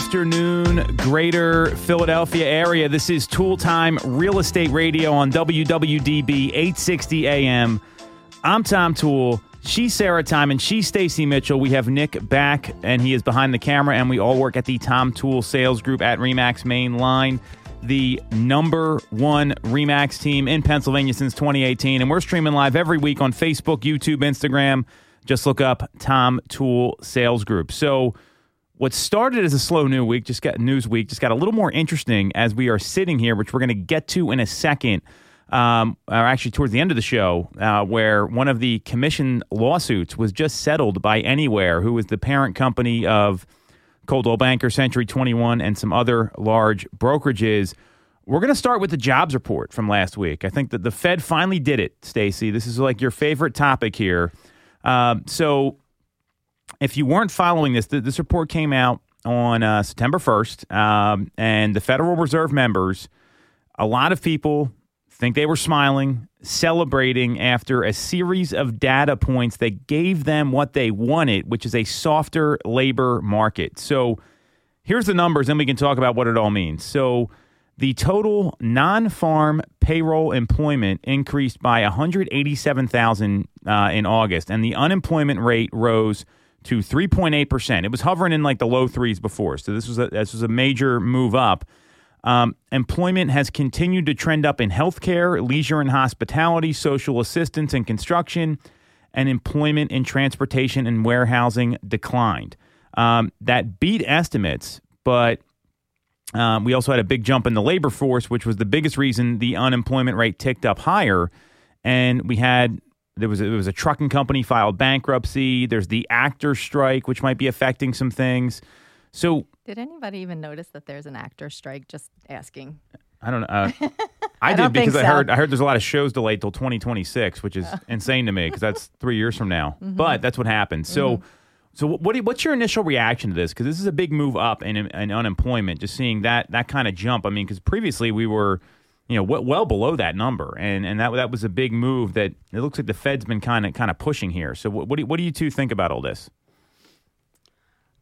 afternoon, greater Philadelphia area. This is Toole Time Real Estate Radio on WWDB 860 AM. I'm Tom Toole. She's Sarah Tymon and she's Stacey Mitchell. We have Nick back and he is behind the camera, and we all work at the Tom Toole Sales Group at Remax Main Line, the number one Remax team in Pennsylvania since 2018. And we're streaming live every week on Facebook, YouTube, Instagram. Just look up Tom Toole Sales Group. So, what started as a slow news week just got news week just got a little more interesting as we are sitting here, which we're going to get to in a second. Um, or actually, towards the end of the show, uh, where one of the commission lawsuits was just settled by Anywhere, who is the parent company of Coldwell Banker, Century 21, and some other large brokerages. We're going to start with the jobs report from last week. I think that the Fed finally did it, Stacey. This is like your favorite topic here. Um, so if you weren't following this, th- this report came out on uh, September 1st, um, and the Federal Reserve members, a lot of people think they were smiling, celebrating after a series of data points that gave them what they wanted, which is a softer labor market. So here's the numbers, and we can talk about what it all means. So the total non-farm payroll employment increased by 187,000 uh, in August, and the unemployment rate rose to 3.8 percent. It was hovering in like the low threes before, so this was a, this was a major move up. Um, employment has continued to trend up in healthcare, leisure and hospitality, social assistance and construction, and employment in transportation and warehousing declined. Um, that beat estimates, but um, we also had a big jump in the labor force, which was the biggest reason the unemployment rate ticked up higher. And we had there was a, there was a trucking company filed bankruptcy. There's the actor strike, which might be affecting some things. So Did anybody even notice that there's an actor strike? Just asking. I don't know. Uh, I, I did because I heard I heard there's a lot of shows delayed till 2026, which is insane to me because that's three years from now. Mm-hmm. But that's what happened. So, so what you, what's your initial reaction to this? Because this is a big move up in, in unemployment. Just seeing that that kind of jump. I mean, because previously we were, you know, well, below that number, and and that that was a big move that it looks like the Fed's been kind of kind of pushing here. So what what do you, what do you two think about all this?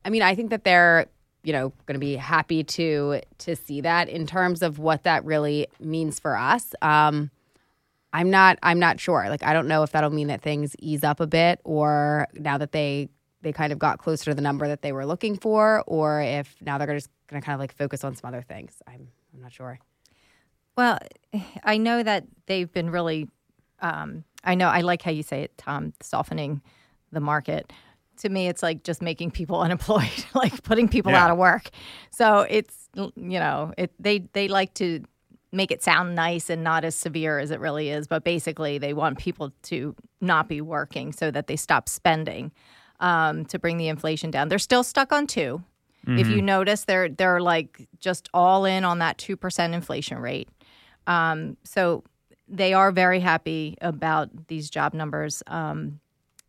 I mean, I think that they're, you know, going to be happy to to see that in terms of what that really means for us. Um, I'm not. I'm not sure. Like, I don't know if that'll mean that things ease up a bit, or now that they they kind of got closer to the number that they were looking for, or if now they're just going to kind of like focus on some other things. I'm. I'm not sure. Well, I know that they've been really. Um, I know I like how you say it, Tom, softening the market. To me, it's like just making people unemployed, like putting people Yeah. out of work. So it's you know, it they they like to make it sound nice and not as severe as it really is, but basically they want people to not be working so that they stop spending um, to bring the inflation down. They're still stuck on two. If you notice, they're they're like just all in on that two percent inflation rate. Um, so they are very happy about these job numbers. Um,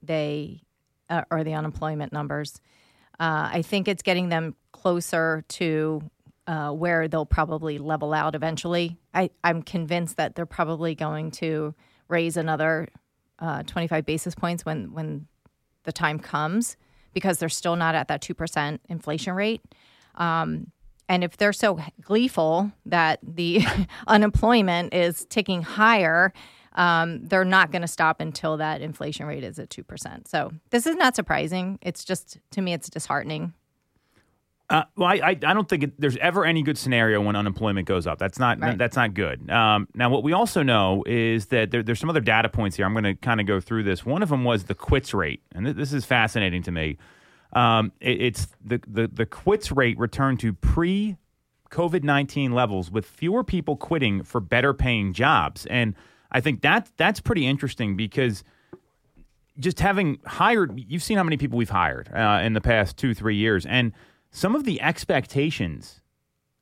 they uh, or the unemployment numbers. Uh, I think it's getting them closer to uh, where they'll probably level out eventually. I, I'm convinced that they're probably going to raise another uh, 25 basis points when when the time comes because they're still not at that two percent inflation rate. Um, and if they're so gleeful that the unemployment is ticking higher, um, they're not going to stop until that inflation rate is at 2%. So this is not surprising. It's just, to me, it's disheartening. Uh, well, I, I, I don't think it, there's ever any good scenario when unemployment goes up. That's not Right. that's not good. Um, now, what we also know is that there, there's some other data points here. I'm going to kind of go through this. One of them was the quits rate, and th- this is fascinating to me. Um, it, it's the, the the quits rate returned to pre COVID 19 levels with fewer people quitting for better paying jobs, and I think that that's pretty interesting because just having hired, you've seen how many people we've hired uh, in the past two, three years, and some of the expectations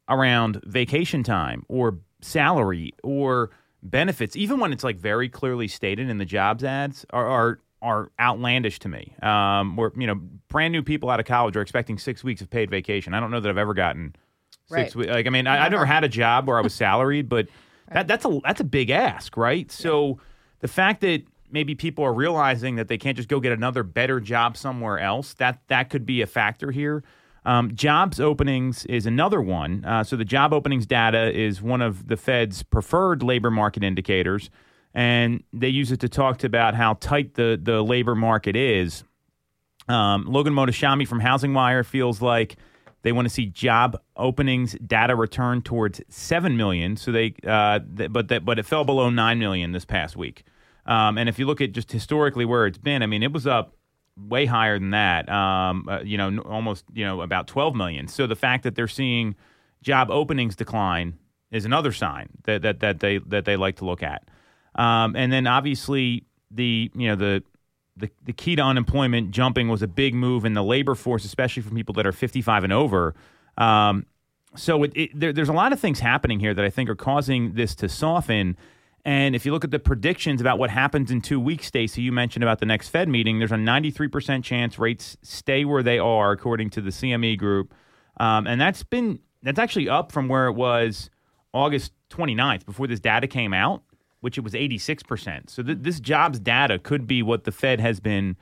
around vacation time or salary or benefits, even when it's like very clearly stated in the jobs ads, are are, are outlandish to me. Um, where you know, brand new people out of college are expecting six weeks of paid vacation. I don't know that I've ever gotten six Right. weeks. Like, I mean, I, I never had a job where I was salaried, but that that's a that's a big ask, right? So the fact that maybe people are realizing that they can't just go get another better job somewhere else that that could be a factor here. Um, jobs openings is another one. Uh, so the job openings data is one of the Fed's preferred labor market indicators, and they use it to talk about how tight the the labor market is. Um, Logan Mohtashami from Housing Wire feels like they want to see job openings data return towards seven million. So they, uh, th- but that, but it fell below nine million this past week. Um, and if you look at just historically where it's been, I mean, it was up way higher than that. Um, uh, you know, almost you know about 12 million. So the fact that they're seeing job openings decline is another sign that that that they that they like to look at. Um, and then obviously the you know the the, the key to unemployment jumping was a big move in the labor force, especially for people that are 55 and over. Um, so it, it, there, there's a lot of things happening here that I think are causing this to soften. And if you look at the predictions about what happens in two weeks, Stacey, you mentioned about the next Fed meeting, there's a 93% chance rates stay where they are, according to the CME group. Um, and that's been, that's actually up from where it was August 29th before this data came out, which it was 86%. So th- this jobs data could be what the Fed has been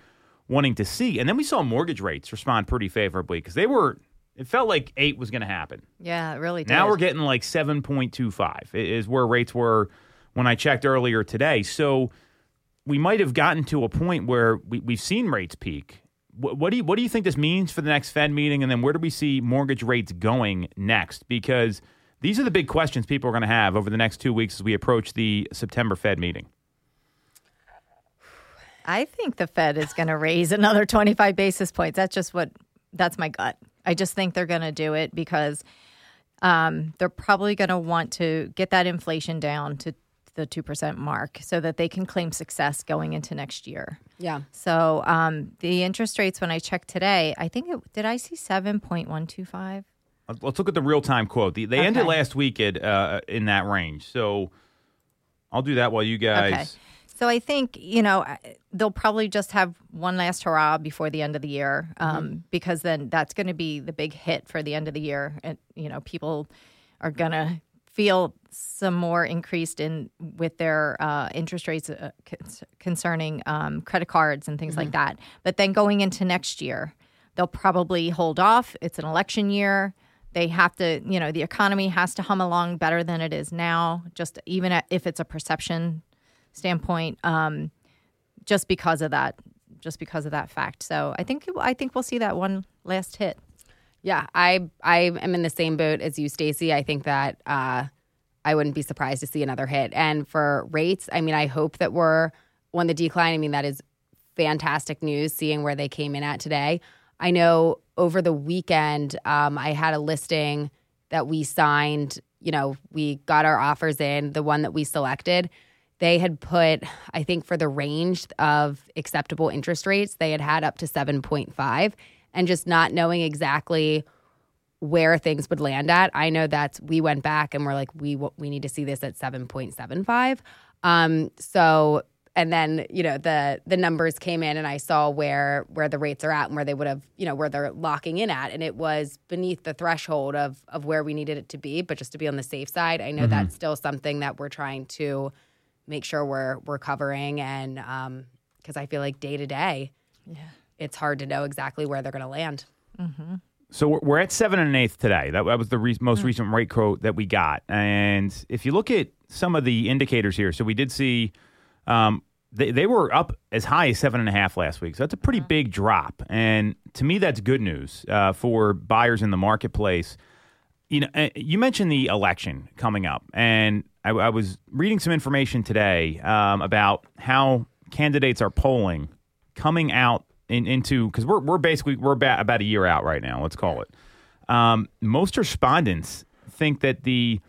wanting to see. And then we saw mortgage rates respond pretty favorably because they were, it felt like eight was going to happen. Yeah, it really did. Now we're getting like 7.25 is where rates were when I checked earlier today. So we might have gotten to a point where we, we've seen rates peak. What, what do you what do you think this means for the next Fed meeting, and then where do we see mortgage rates going next? Because these are the big questions people are going to have over the next two weeks as we approach the September Fed meeting. I think the Fed is going to raise another 25 basis points. That's just what that's my gut. I just think they're going to do it because um, they're probably going to want to get that inflation down to the 2% mark so that they can claim success going into next year. Yeah. So um, the interest rates, when I checked today, I think it, did I see 7.125? Let's look at the real time quote. The, they ended last week at uh, in that range. So I'll do that while you guys. Okay. So I think you know they'll probably just have one last hurrah before the end of the year, um, because then that's going to be the big hit for the end of the year, and you know people are going to feel some more increased in with their uh, interest rates uh, con- concerning um, credit cards and things like that. But then going into next year, they'll probably hold off. It's an election year. They have to, you know, the economy has to hum along better than it is now, just even if it's a perception standpoint, um, just because of that, just because of that fact. So I think I think we'll see that one last hit. Yeah, I I am in the same boat as you, Stacey. I think that uh, I wouldn't be surprised to see another hit. And for rates, I mean, I hope that we're on the decline. I mean, that is fantastic news. Seeing where they came in at today, I know over the weekend um, I had a listing that we signed. You know, we got our offers in. The one that we selected, they had put, I think, for the range of acceptable interest rates, they had had up to seven point five and just not knowing exactly where things would land at. I know that we went back and we're like, we we need to see this at seven point seven five. Um, so and then you know the the numbers came in and I saw where where the rates are at and where they would have you know where they're locking in at and it was beneath the threshold of of where we needed it to be. But just to be on the safe side, I know that's still something that we're trying to make sure we're we're covering and um because I feel like day to day, yeah, it's hard to know exactly where they're going to land. So we're- we're at seven and an eighth today. That, that was the re- most recent rate quote that we got. And if you look at some of the indicators here, so we did see um, they, they were up as high as seven and a half last week. So that's a pretty big drop. And to me, that's good news uh, for buyers in the marketplace. You know, uh, you mentioned the election coming up, and I, I was reading some information today um, about how candidates are polling coming out in, into because we're we're basically we're about, about a year out right now. Let's call it. Um, most respondents think that the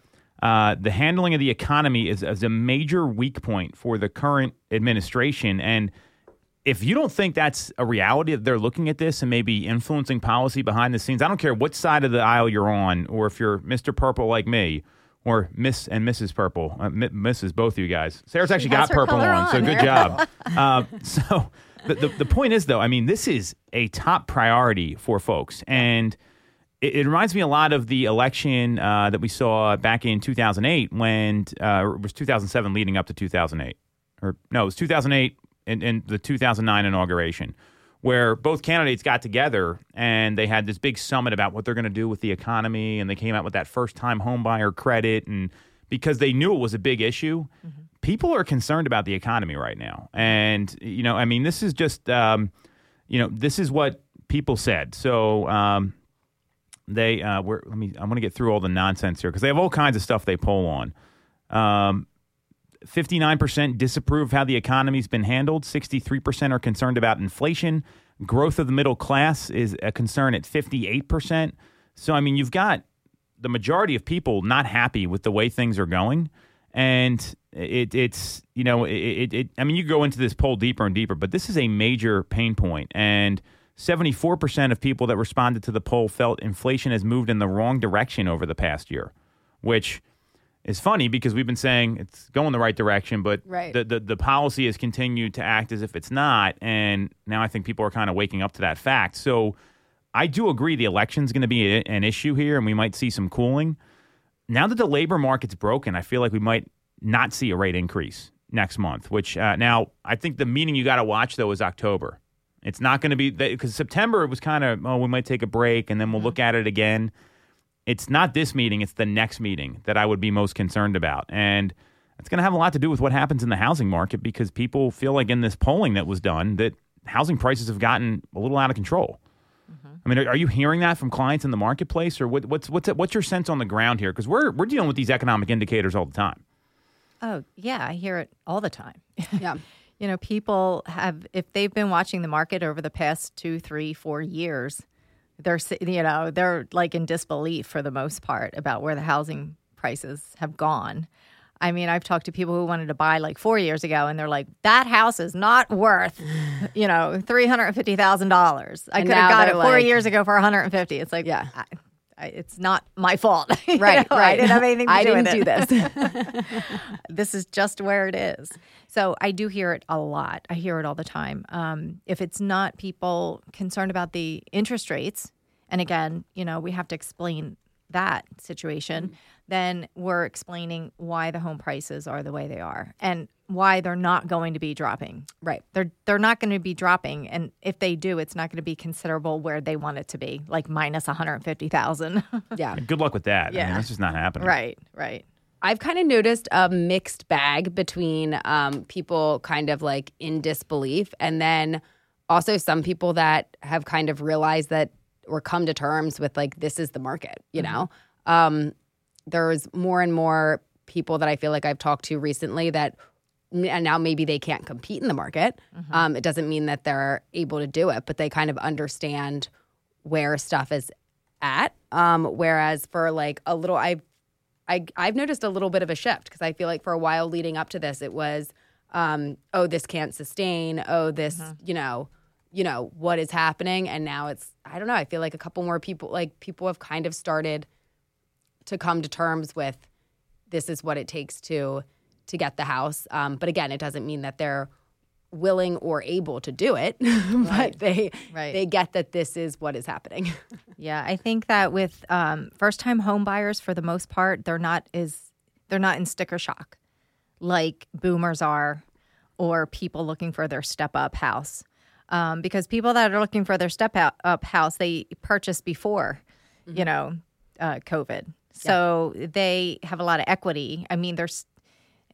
uh, the handling of the economy is, is a major weak point for the current administration, and if you don't think that's a reality that they're looking at this and maybe influencing policy behind the scenes, I don't care what side of the aisle you're on, or if you're Mr. Purple like me, or Miss and Mrs. Purple, uh, M- Mrs. Both of you guys. Sarah's actually got purple color on, so good job. uh, so the, the the point is though, I mean, this is a top priority for folks, and it, it reminds me a lot of the election uh, that we saw back in 2008 when uh, it was 2007 leading up to 2008 or no, it was 2008 and, and the 2009 inauguration, where both candidates got together and they had this big summit about what they're going to do with the economy, and they came out with that first time homebuyer credit, and because they knew it was a big issue. People are concerned about the economy right now, and you know, I mean, this is just, um, you know, this is what people said. So, um, they uh, were. Let me. I want to get through all the nonsense here because they have all kinds of stuff they poll on. Um, 59% disapprove how the economy's been handled. 63% are concerned about inflation. Growth of the middle class is a concern at 58%. So, I mean, you've got the majority of people not happy with the way things are going. And it, it's, you know, it, it, I mean, you go into this poll deeper and deeper, but this is a major pain point. And 74% of people that responded to the poll felt inflation has moved in the wrong direction over the past year, which is funny because we've been saying it's going the right direction, but Right. the, the, the policy has continued to act as if it's not. And now I think people are kind of waking up to that fact. So I do agree the election's going to be a, an issue here and we might see some cooling. Now that the labor market's broken, I feel like we might not see a rate increase next month, which uh, now I think the meeting you got to watch though is October. It's not going to be because September it was kind of oh we might take a break and then we'll mm-hmm. look at it again. It's not this meeting; it's the next meeting that I would be most concerned about, and it's going to have a lot to do with what happens in the housing market because people feel like in this polling that was done that housing prices have gotten a little out of control. Mm-hmm. I mean, are, are you hearing that from clients in the marketplace, or what, what's what's what's your sense on the ground here? Because we're we're dealing with these economic indicators all the time. Oh, yeah, I hear it all the time. Yeah. you know, people have, if they've been watching the market over the past two, three, four years, they're, you know, they're like in disbelief for the most part about where the housing prices have gone. I mean, I've talked to people who wanted to buy like four years ago, and they're like, "That house is not worth, you know, three hundred fifty thousand dollars. I could have got it four like- years ago for one hundred and fifty. It's like, Yeah. I, it's not my fault. Right, right. I didn't have anything to I do didn't do this. this is just where it is. So I do hear it a lot. I hear it all the time. Um, if it's not people concerned about the interest rates, and again, you know, we have to explain that situation, then we're explaining why the home prices are the way they are and why they're not going to be dropping. right. They're they're not going to be dropping, and if they do, it's not going to be considerable where they want it to be, like minus one hundred fifty thousand. Yeah. Good luck with that. I mean, Yeah. that's just not happening. right, right. I've kind of noticed a mixed bag between um, people kind of like in disbelief and then also some people that have kind of realized that or come to terms with like this is the market, you know? Um, there's more and more people that I feel like I've talked to recently that and now maybe they can't compete in the market. Um, it doesn't mean that they're able to do it, but they kind of understand where stuff is at. Um, whereas for like a little, I've I, I've noticed a little bit of a shift because I feel like for a while leading up to this, it was, um, oh, this can't sustain. Oh, this, you know, you know what is happening, and now it's, I don't know. I feel like a couple more people, like people have kind of started to come to terms with this is what it takes to to get the house. Um, but again, it doesn't mean that they're willing or able to do it, but they Right. they get that this is what is happening. Yeah, I think that with um, first-time home buyers, for the most part, they're not is they're not in sticker shock like boomers are, or people looking for their step-up house. Um, because people that are looking for their step-up house, they purchased before, you know, uh, COVID, so they have a lot of equity. I mean, there's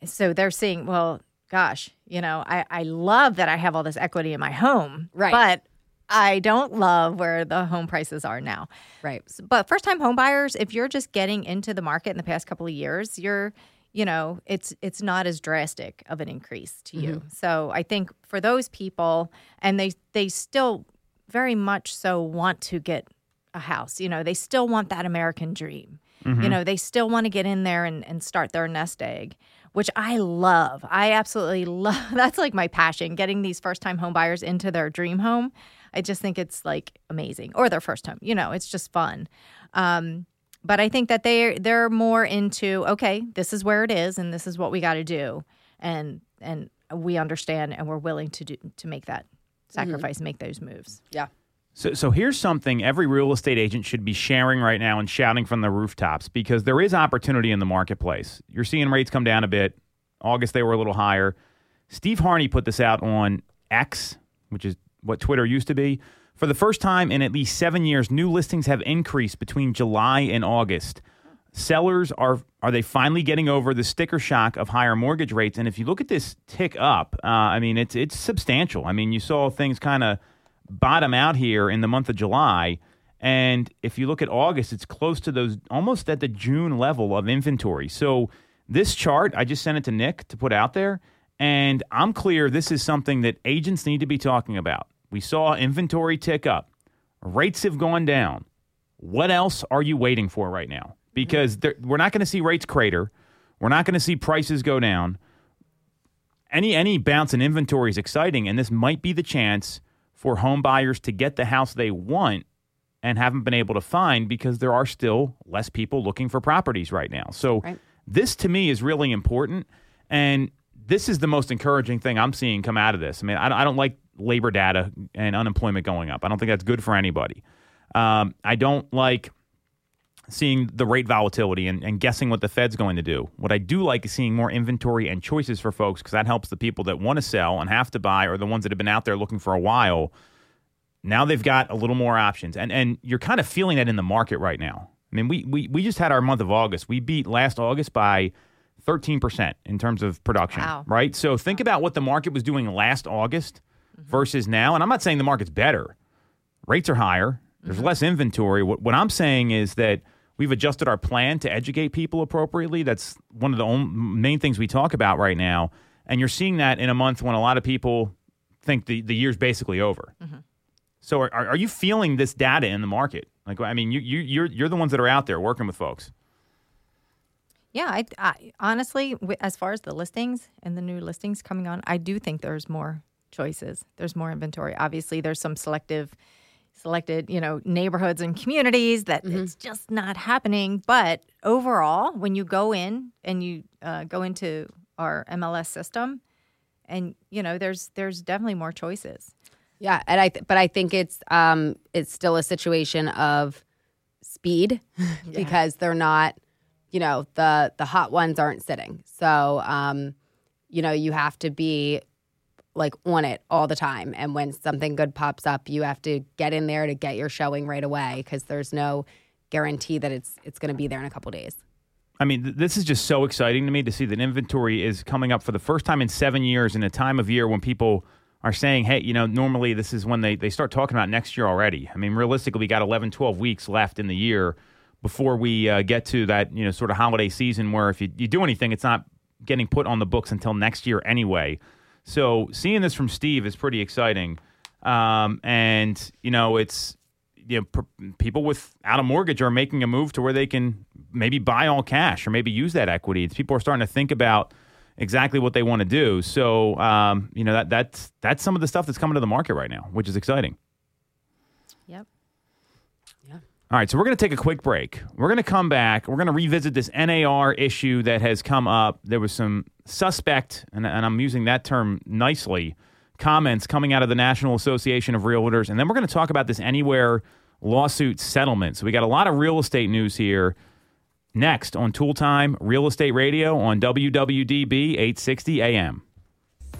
so they're seeing, well, gosh, you know, I, I love that I have all this equity in my home, Right. But I don't love where the home prices are now. right. But first time home buyers, if you're just getting into the market in the past couple of years, you're, you know, it's it's not as drastic of an increase to you. Mm-hmm. So I think for those people, and they they still very much so want to get a house. You know, they still want that American dream. Mm-hmm. You know, they still want to get in there and, and start their nest egg, which I love. I absolutely love. That's like my passion, getting these first time home buyers into their dream home. I just think it's like amazing, or their first home. You know, it's just fun. Um, but I think that they they're more into okay, this is where it is, and this is what we got to do, and and we understand, and we're willing to do to make that sacrifice, make those moves. Yeah. So, so here's something every real estate agent should be sharing right now and shouting from the rooftops because there is opportunity in the marketplace. You're seeing rates come down a bit. August they were a little higher. Steve Harney put this out on X, which is what Twitter used to be. For the first time in at least seven years, new listings have increased between July and August. Sellers are are they finally getting over the sticker shock of higher mortgage rates? And if you look at this tick up, uh, I mean it's it's substantial. I mean you saw things kind of bottom out here in the month of July. And if you look at August, it's close to those almost at the June level of inventory. So this chart, I just sent it to Nick to put out there. And I'm clear this is something that agents need to be talking about. We saw inventory tick up, rates have gone down. What else are you waiting for right now? Because we're not going to see rates crater. We're not going to see prices go down. Any any bounce in inventory is exciting, and this might be the chance for home buyers to get the house they want and haven't been able to find because there are still less people looking for properties right now. So right. this to me is really important, and this is the most encouraging thing I'm seeing come out of this. I mean, I, I don't like labor data and unemployment going up. I don't think that's good for anybody. Um, I don't like seeing the rate volatility and, and, guessing what the Fed's going to do. What I do like is seeing more inventory and choices for folks because that helps the people that want to sell and have to buy or the ones that have been out there looking for a while. Now they've got a little more options. And and you're kind of feeling that in the market right now. I mean, we we, we just had our month of August. We beat last August by 13% in terms of production, wow. right? So think about what the market was doing last August mm-hmm. versus now. And I'm not saying the market's better. Rates are higher. There's mm-hmm. less inventory. What, what I'm saying is that we've adjusted our plan to educate people appropriately. That's one of the main things we talk about right now. And you're seeing that in a month when a lot of people think the, the year's basically over. Mm-hmm. So are, are you feeling this data in the market? Like, I mean, you, you, you're, you're the ones that are out there working with folks. Yeah, I, I, honestly, as far as the listings and the new listings coming on, I do think there's more choices. There's more inventory. Obviously, there's some selective, selected, you know, neighborhoods and communities that mm-hmm. it's just not happening. But overall, when you go in and you uh, go into our MLS system, and you know, there's there's definitely more choices. Yeah, and I th- but I think it's um it's still a situation of speed yeah. because they're not you know the the hot ones aren't sitting so um you know you have to be like on it all the time and when something good pops up you have to get in there to get your showing right away because there's no guarantee that it's it's going to be there in a couple days I mean, th- this is just so exciting to me to see that inventory is coming up for the first time in seven years in a time of year when people are saying, hey, you know, normally this is when they, they start talking about next year already. I mean, realistically, we got 11, 12 weeks left in the year before we uh, get to that you know sort of holiday season where if you, you do anything, it's not getting put on the books until next year anyway. So seeing this from Steve is pretty exciting, um, and you know it's you know pr- people without a mortgage are making a move to where they can maybe buy all cash or maybe use that equity. People are starting to think about exactly what they want to do. So um, you know that that's that's some of the stuff that's coming to the market right now, which is exciting. Yep. All right, so we're going to take a quick break. We're going to come back. We're going to revisit this NAR issue that has come up. There was some suspect, and, and, I'm using that term nicely, comments coming out of the National Association of Realtors. And then we're going to talk about this Anywhere lawsuit settlement. So we got a lot of real estate news here. Next on Toole Time Real Estate Radio on WWDB 860 AM.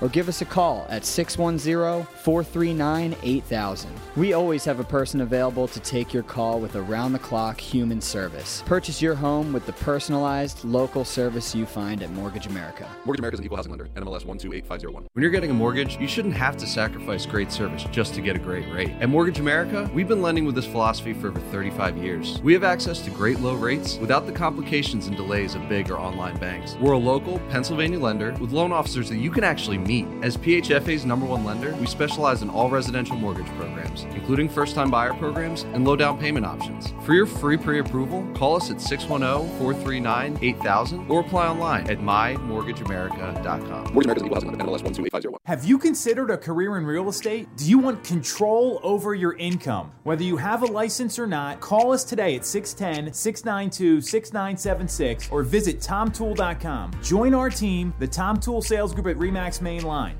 or give us a call at 610 439 8000. We always have a person available to take your call with around the clock human service. Purchase your home with the personalized local service you find at Mortgage America. Mortgage America is an equal housing lender, NMLS 128501. When you're getting a mortgage, you shouldn't have to sacrifice great service just to get a great rate. At Mortgage America, we've been lending with this philosophy for over 35 years. We have access to great low rates without the complications and delays of big or online banks. We're a local Pennsylvania lender with loan officers that you can can actually meet. As PHFA's number one lender, we specialize in all residential mortgage programs, including first time buyer programs and low down payment options. For your free pre approval, call us at 610 439 8000 or apply online at mymortgageamerica.com. Mortgage America's equal housing lender, NMLS 128501. Have you considered a career in real estate? Do you want control over your income? Whether you have a license or not, call us today at 610 692 6976 or visit tomtoole.com. Join our team, the Tom Toole Sales Group at REMAX Main Line.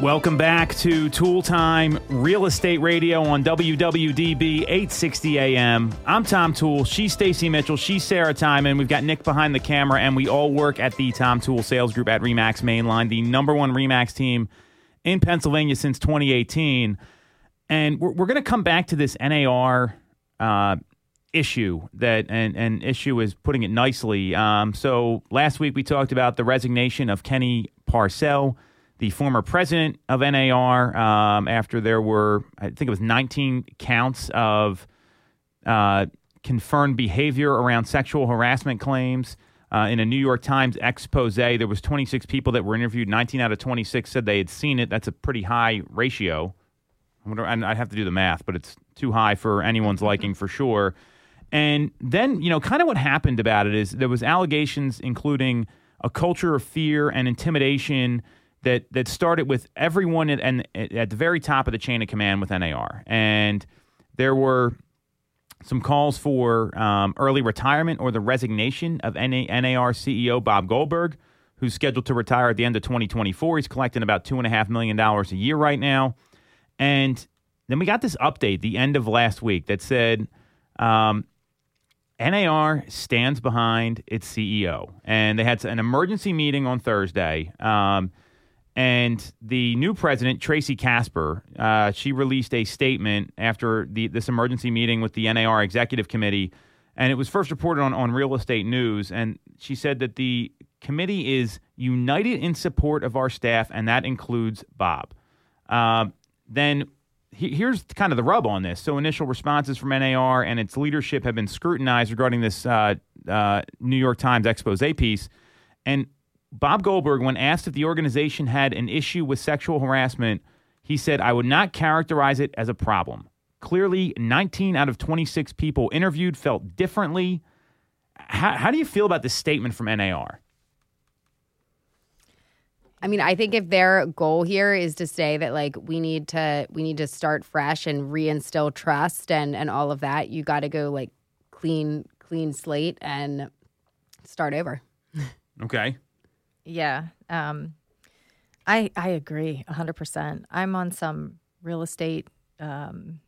Welcome back to Toole Time Real Estate Radio on WWDB 860 AM. I'm Tom Toole. She's Stacey Mitchell. She's Sarah Tymon. We've got Nick behind the camera, and we all work at the Tom Toole Sales Group at Remax Mainline, the number one Remax team in Pennsylvania since 2018. And we're, we're going to come back to this NAR uh, issue that, and, and issue is putting it nicely. Um, so last week we talked about the resignation of Kenny Parcell the former president of NAR, um, after there were, I think it was 19 counts of uh, confirmed behavior around sexual harassment claims. Uh, in a New York Times expose, there was 26 people that were interviewed. 19 out of 26 said they had seen it. That's a pretty high ratio. I I'd have to do the math, but it's too high for anyone's liking for sure. And then, you know, kind of what happened about it is there was allegations including a culture of fear and intimidation that that started with everyone at, and at the very top of the chain of command with NAR, and there were some calls for um, early retirement or the resignation of NAR CEO Bob Goldberg, who's scheduled to retire at the end of 2024. He's collecting about two and a half million dollars a year right now, and then we got this update the end of last week that said. Um, NAR stands behind its CEO, and they had an emergency meeting on Thursday. Um, and the new president, Tracy Kasper, uh, she released a statement after the, this emergency meeting with the NAR Executive Committee. And it was first reported on, on Real Estate News. And she said that the committee is united in support of our staff, and that includes Bob. Uh, then he, here's kind of the rub on this. So, initial responses from NAR and its leadership have been scrutinized regarding this uh, uh, New York Times expose piece. And Bob Goldberg, when asked if the organization had an issue with sexual harassment, he said, I would not characterize it as a problem. Clearly, 19 out of 26 people interviewed felt differently. How, how do you feel about this statement from NAR? I mean, I think if their goal here is to say that like we need to we need to start fresh and reinstill trust and and all of that, you got to go like clean clean slate and start over. Okay. Yeah. Um, I I agree hundred percent. I'm on some real estate um,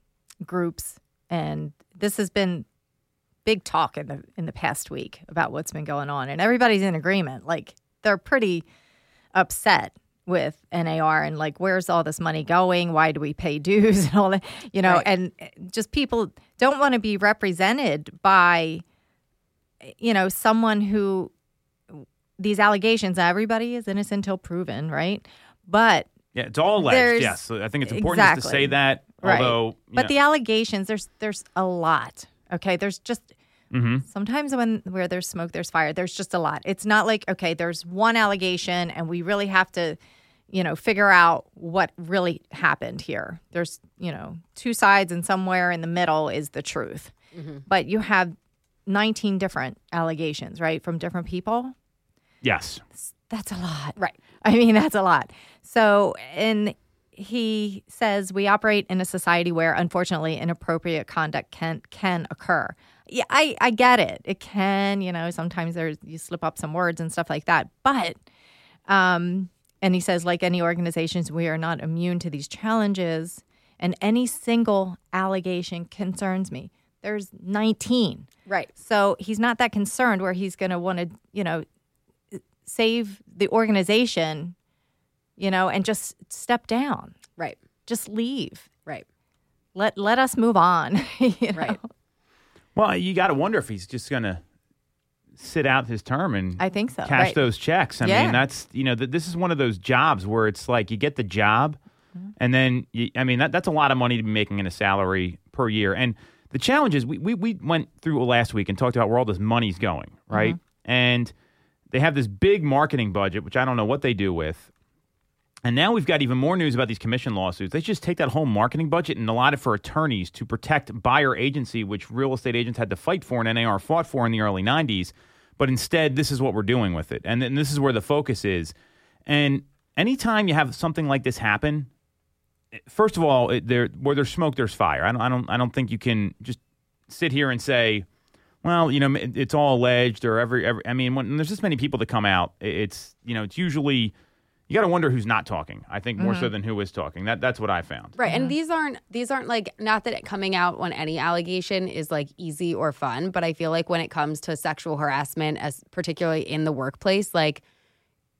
groups, and this has been big talk in the in the past week about what's been going on, and everybody's in agreement. Like they're pretty upset with NAR and like where's all this money going? Why do we pay dues and all that? You know, right. and eh, just people don't want to be represented by eh, you know someone who these allegations. Everybody is innocent until proven, right? But yeah, it's all alleged. Yes, I think it's important exactly. to say that. Right. But know. the allegations, there's there's a lot. Okay, there's just mm-hmm. sometimes when where there's smoke, there's fire. There's just a lot. It's not like okay, there's one allegation, and we really have to, you know, figure out what really happened here. There's you know two sides, and somewhere in the middle is the truth. Mm-hmm. But you have 19 different allegations, right, from different people. Yes. That's a lot. Right. I mean, that's a lot. So, and he says we operate in a society where unfortunately inappropriate conduct can can occur. Yeah, I, I get it. It can, you know, sometimes there's you slip up some words and stuff like that. But um and he says like any organizations we are not immune to these challenges and any single allegation concerns me. There's 19. Right. So he's not that concerned where he's going to want to, you know, save the organization, you know, and just step down. Right. Just leave. Right. Let let us move on. right. Well, you got to wonder if he's just going to sit out his term and I think so. Cash right. those checks. I yeah. mean, that's you know, th- this is one of those jobs where it's like you get the job, mm-hmm. and then you, I mean that that's a lot of money to be making in a salary per year. And The challenge is we, we, we went through last week and talked about where all this money's going, right? And they have this big marketing budget, which I don't know what they do with. And now we've got even more news about these commission lawsuits. They just take that whole marketing budget and allot it for attorneys to protect buyer agency, which real estate agents had to fight for and NAR fought for in the early 90s. But instead, this is what we're doing with it. And this is where the focus is. And anytime you have something like this happen, first of all, it, there where there's smoke, there's fire. I don't, I don't, I don't think you can just sit here and say, well, you know, it- it's all alleged or every, every I mean, when there's this many people that come out, it's, you know, it's usually you got to wonder who's not talking. I think more so mm-hmm. than who is talking. That that's what I found. Right. And mm-hmm. these aren't these aren't like not that coming out on any allegation is like easy or fun, but I feel like when it comes to sexual harassment as particularly in the workplace, like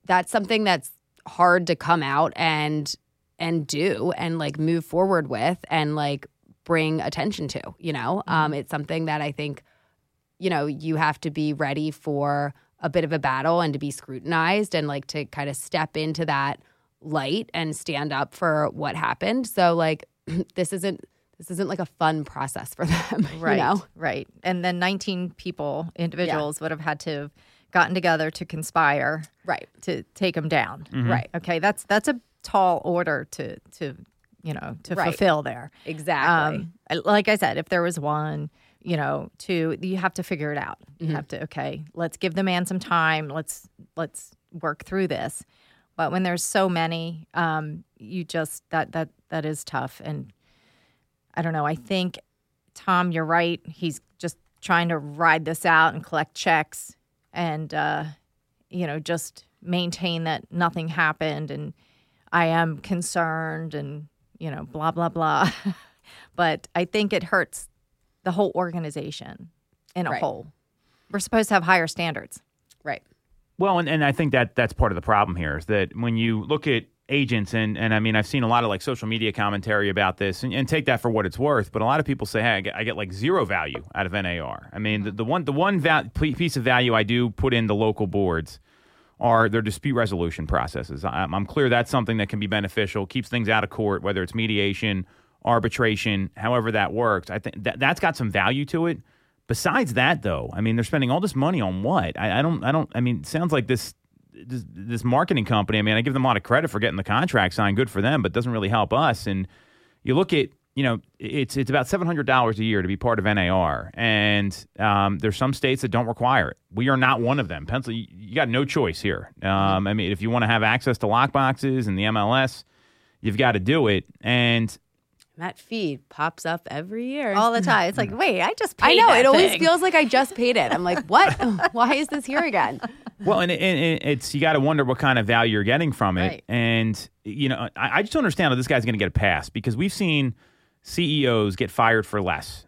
that's something that's hard to come out and and do and like move forward with and like bring attention to, you know? Mm-hmm. Um it's something that I think you know, you have to be ready for a bit of a battle and to be scrutinized and like to kind of step into that light and stand up for what happened. So like this isn't this isn't like a fun process for them, Right. you know? Right. And then 19 people, individuals, would have had to have gotten together to conspire Right. to take them down. Right. Okay. That's that's a tall order to to you know to Right. fulfill there. Exactly. Um, like I said, if there was one, you know, to you have to figure it out. You Mm-hmm. have to okay, let's give the man some time. Let's let's work through this. But when there's so many, um, you just that that that is tough. And I don't know. I think Tom, you're right. He's just trying to ride this out and collect checks, and uh, you know, just maintain that nothing happened. And I am concerned, and you know, blah blah blah. but I think it hurts the whole organization in a Right. whole. We're supposed to have higher standards. right. Well, and, and I think that that's part of the problem here is that when you look at agents and and I mean I've seen a lot of like social media commentary about this and, and take that for what it's worth, but a lot of people say, hey, I get, I get like zero value out of NAR. I mean, the, the one the one val- piece of value I do put in the local boards are their dispute resolution processes. I'm, I'm clear that's something that can be beneficial, keeps things out of court, whether it's mediation, arbitration, however that works. I think that that's got some value to it. Besides that, though, I mean, they're spending all this money on what? I, I don't, I don't. I mean, it sounds like this, this, this marketing company. I mean, I give them a lot of credit for getting the contract signed. Good for them, but doesn't really help us. And you look at, you know, it's it's about seven hundred dollars a year to be part of NAR, and um, there's some states that don't require it. We are not one of them. Pencil, you, you got no choice here. Um, I mean, if you want to have access to lockboxes and the MLS, you've got to do it. And That feed pops up every year. All the time. It's like, wait, I just paid I know. that It always thing. feels like I just paid it. I'm like, what? Why is this here again? Well, and, it, and it's you got to wonder what kind of value you're getting from it, Right. and you know, I, I just don't understand how this guy's going to get a pass because we've seen CEOs get fired for less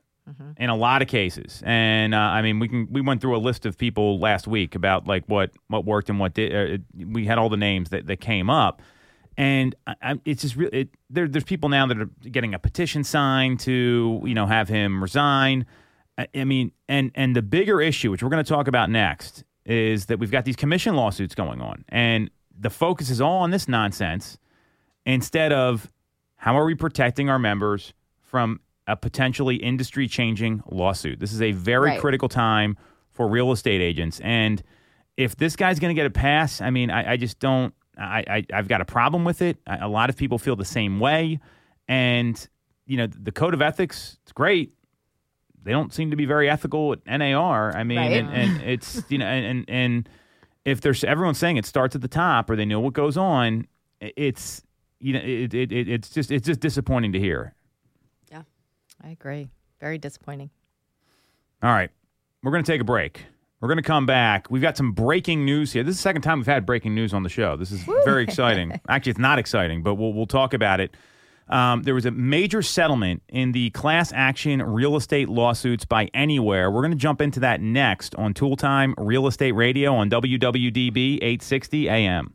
in a lot of cases, and uh, I mean, we can we went through a list of people last week about like what what worked and what did. Uh, we had all the names that that came up. And I, I, it's just really it, there. There's people now that are getting a petition signed to you know have him resign. I, I mean, and and the bigger issue, which we're going to talk about next, is that we've got these commission lawsuits going on, and the focus is all on this nonsense instead of how are we protecting our members from a potentially industry changing lawsuit. This is a very Right. critical time for real estate agents, and if this guy's going to get a pass, I mean, I, I just don't. I, I I've got a problem with it. I, a lot of people feel the same way, and you know, the code of ethics. It's great they don't seem to be very ethical at NAR. I mean, Right. and, and it's you know, and, and and if there's everyone's saying it starts at the top or they know what goes on, it's you know, it, it, it it's just it's just disappointing to hear. Yeah, I agree. Very disappointing. All right, we're gonna take a break. We're gonna come back. We've got some breaking news here. This is the second time we've had breaking news on the show. This is very exciting. Actually, it's not exciting, but we'll we'll talk about it. Um, there was a major settlement in the class action real estate lawsuits by Anywhere. We're going to jump into that next on Toole Time Real Estate Radio on WWDB 860 AM.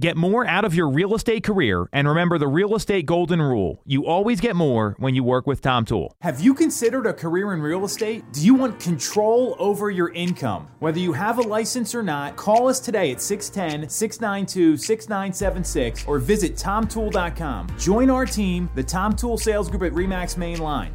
Get more out of your real estate career and remember the real estate golden rule. You always get more when you work with Tom Toole. Have you considered a career in real estate? Do you want control over your income? Whether you have a license or not, call us today at 610 692 6976 or visit tomtoole.com. Join our team, the Tom Toole Sales Group at Remax Main Line.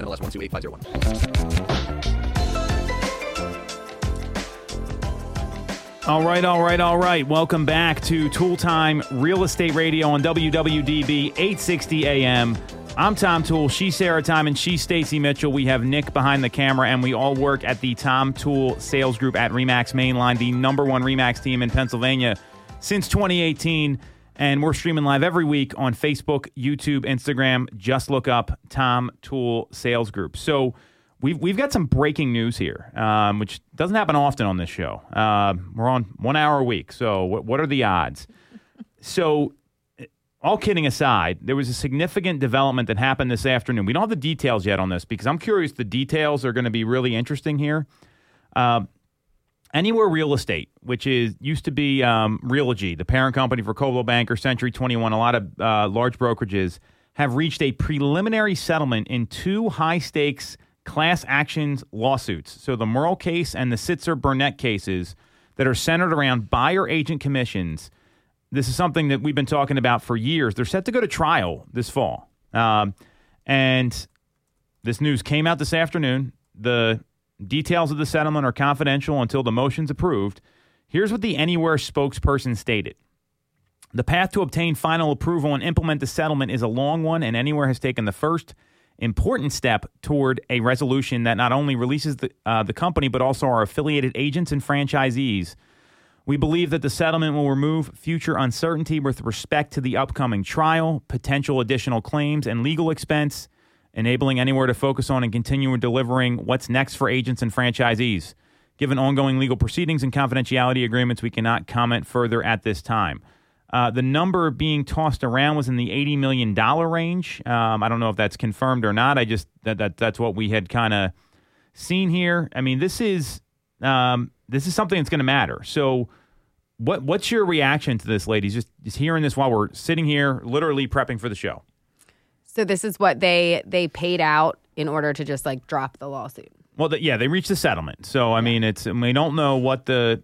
NMLS 128501. All right, all right, all right. Welcome back to Toole Time Real Estate Radio on WWDB 860 AM. I'm Tom Toole. She's Sarah Tymon and she's Stacey Mitchell. We have Nick behind the camera, and we all work at the Tom Toole Sales Group at Remax Mainline, the number one Remax team in Pennsylvania since 2018. And we're streaming live every week on Facebook, YouTube, Instagram. Just look up Tom Toole Sales Group. So we've we've got some breaking news here, um, which doesn't happen often on this show. Uh, we're on one hour a week, so what, what are the odds? so, all kidding aside, there was a significant development that happened this afternoon. We don't have the details yet on this because I'm curious. The details are going to be really interesting here. Uh, Anywhere Real Estate, which is used to be um, Realogy, the parent company for Coldwell Banker, Century 21, a lot of uh, large brokerages, have reached a preliminary settlement in two high stakes class actions lawsuits. So the Moehrl case and the Sitzer Burnett cases that are centered around buyer agent commissions. This is something that we've been talking about for years. They're set to go to trial this fall. Um, and this news came out this afternoon. The details of the settlement are confidential until the motion's approved. Here's what the Anywhere spokesperson stated. The path to obtain final approval and implement the settlement is a long one, and Anywhere has taken the first important step toward a resolution that not only releases the, uh, the company, but also our affiliated agents and franchisees. We believe that the settlement will remove future uncertainty with respect to the upcoming trial, potential additional claims, and legal expense, enabling Anywhere to focus on and continue delivering what's next for agents and franchisees. Given ongoing legal proceedings and confidentiality agreements, we cannot comment further at this time. Uh, the number being tossed around was in the $80 million range. Um, I don't know if that's confirmed or not. I just, that, that that's what we had kind of seen here. I mean, this is, um, this is something that's going to matter. So, what, what's your reaction to this, ladies? Just, just hearing this while we're sitting here, literally prepping for the show. So this is what they they paid out in order to just like drop the lawsuit. Well, the, yeah, they reached a settlement. So I mean, it's we don't know what the.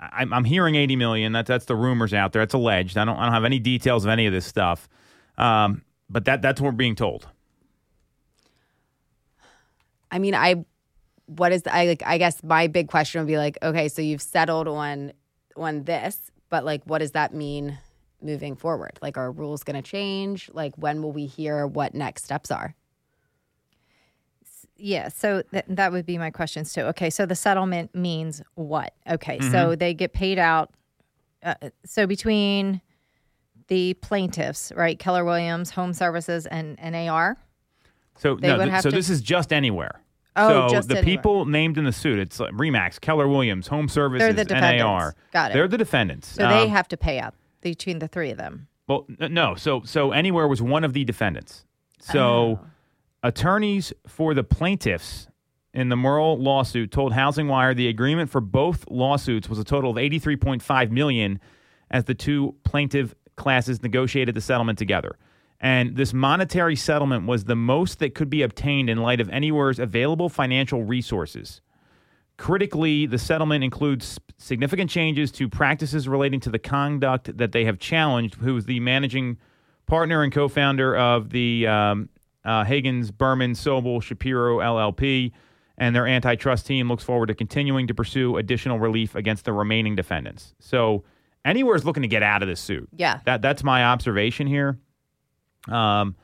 I'm, I'm hearing 80 million. That's that's the rumors out there. It's alleged. I don't I don't have any details of any of this stuff, um, but that that's what we're being told. I mean, I what is I like I guess my big question would be like, okay, so you've settled on on this, but like what does that mean moving forward? Like, are rules going to change? Like, when will we hear what next steps are? Yeah, so th- that would be my questions too. Okay, so the settlement means what? Okay, Mm-hmm. so they get paid out. Uh, so between the plaintiffs, right, Keller Williams, Home Services, and NAR. So They no, would th- have so to- this is just anywhere. Oh, so just the anywhere. people named in the suit, it's like Remax, Keller Williams, Home Services, the defendants. NAR. Got it. They're the defendants. So they Um, have to pay out between the three of them. Well, n- no. So so anywhere was one of the defendants. So Oh. attorneys for the plaintiffs in the Moehrl lawsuit told Housing Wire the agreement for both lawsuits was a total of 83.5 million as the two plaintiff classes negotiated the settlement together. And this monetary settlement was the most that could be obtained in light of Anywhere's available financial resources. Critically, the settlement includes significant changes to practices relating to the conduct that they have challenged, who is the managing partner and co founder of the um, uh, Hagens, Berman, Sobol, Shapiro LLP. And their antitrust team looks forward to continuing to pursue additional relief against the remaining defendants. So, Anywhere is looking to get out of this suit. Yeah. That, that's my observation here. Um,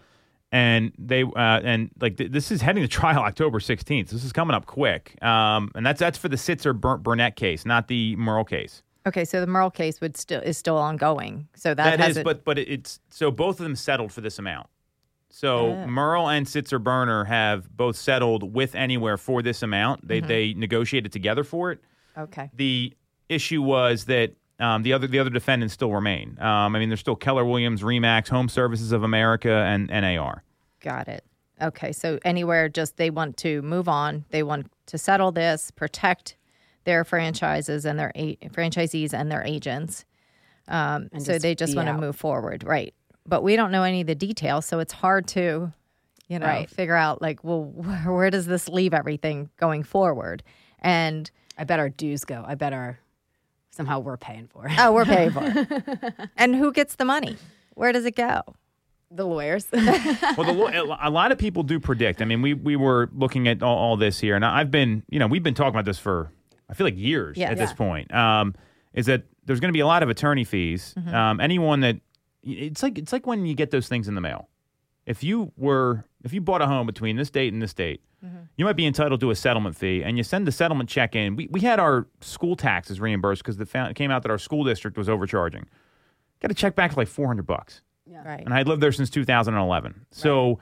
and they uh, and like th- this is heading to trial October 16th. This is coming up quick. Um, and that's that's for the Sitzer Burnett case, not the Moehrl case. Okay, so the Moehrl case would still is still ongoing. So that, that is, hasn't. but but it's so both of them settled for this amount. So Moehrl and Sitzer Burnett have both settled with Anywhere for this amount. They they negotiated together for it. okay. The issue was that um, the other the other defendants still remain. Um, I mean, there's still Keller Williams, Remax, Home Services of America, and NAR. Got it. Okay, so anywhere just they want to move on. They want to settle this, protect their franchises and their a- franchisees and their agents. Um, And so just they just be want to move forward, right? But we don't know any of the details, so it's hard to, you know, Right. figure out like, well, where, where does this leave everything going forward? And I bet our dues go. I bet our somehow we're paying for it. oh, we're paying for it. and who gets the money? Where does it go? the lawyers. well, the, a lot of people do predict. I mean, we we were looking at all, all this here, and I've been, you know, we've been talking about this for I feel like years Yeah. at this point. Um, is that there's going to be a lot of attorney fees. Um, anyone that it's like it's like when you get those things in the mail. If you were if you bought a home between this date and this date, you might be entitled to a settlement fee, and you send the settlement check in. We we had our school taxes reimbursed because it came out that our school district was overcharging. Got a check back for like four hundred bucks Right. and I had lived there since 2011. So,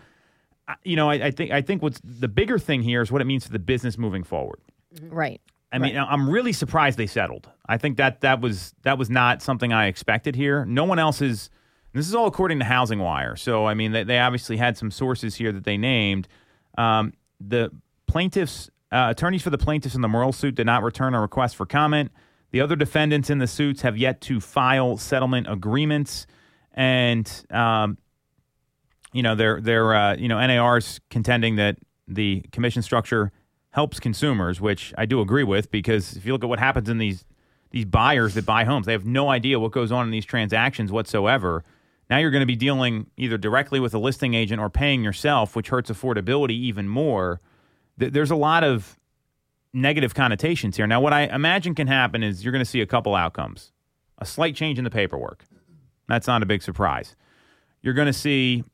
I you know, I, I think I think what's the bigger thing here is what it means to the business moving forward. Right. I mean, I'm really surprised they settled. I think that that was that was not something I expected here. No one else is. This is all according to Housing Wire. So, I mean, they, they obviously had some sources here that they named. Um, the plaintiffs, uh, attorneys for the plaintiffs in the Moehrl suit did not return a request for comment. The other defendants in the suits have yet to file settlement agreements, and um, you know they're they're uh, you know NAR's contending that the commission structure helps consumers, which I do agree with because if you look at what happens in these these buyers that buy homes, they have no idea what goes on in these transactions whatsoever. Now you're going to be dealing either directly with a listing agent or paying yourself, which hurts affordability even more. Th- There's a lot of negative connotations here. Now, what I imagine can happen is you're going to see a couple outcomes a slight change in the paperwork. That's not a big surprise. You're going to see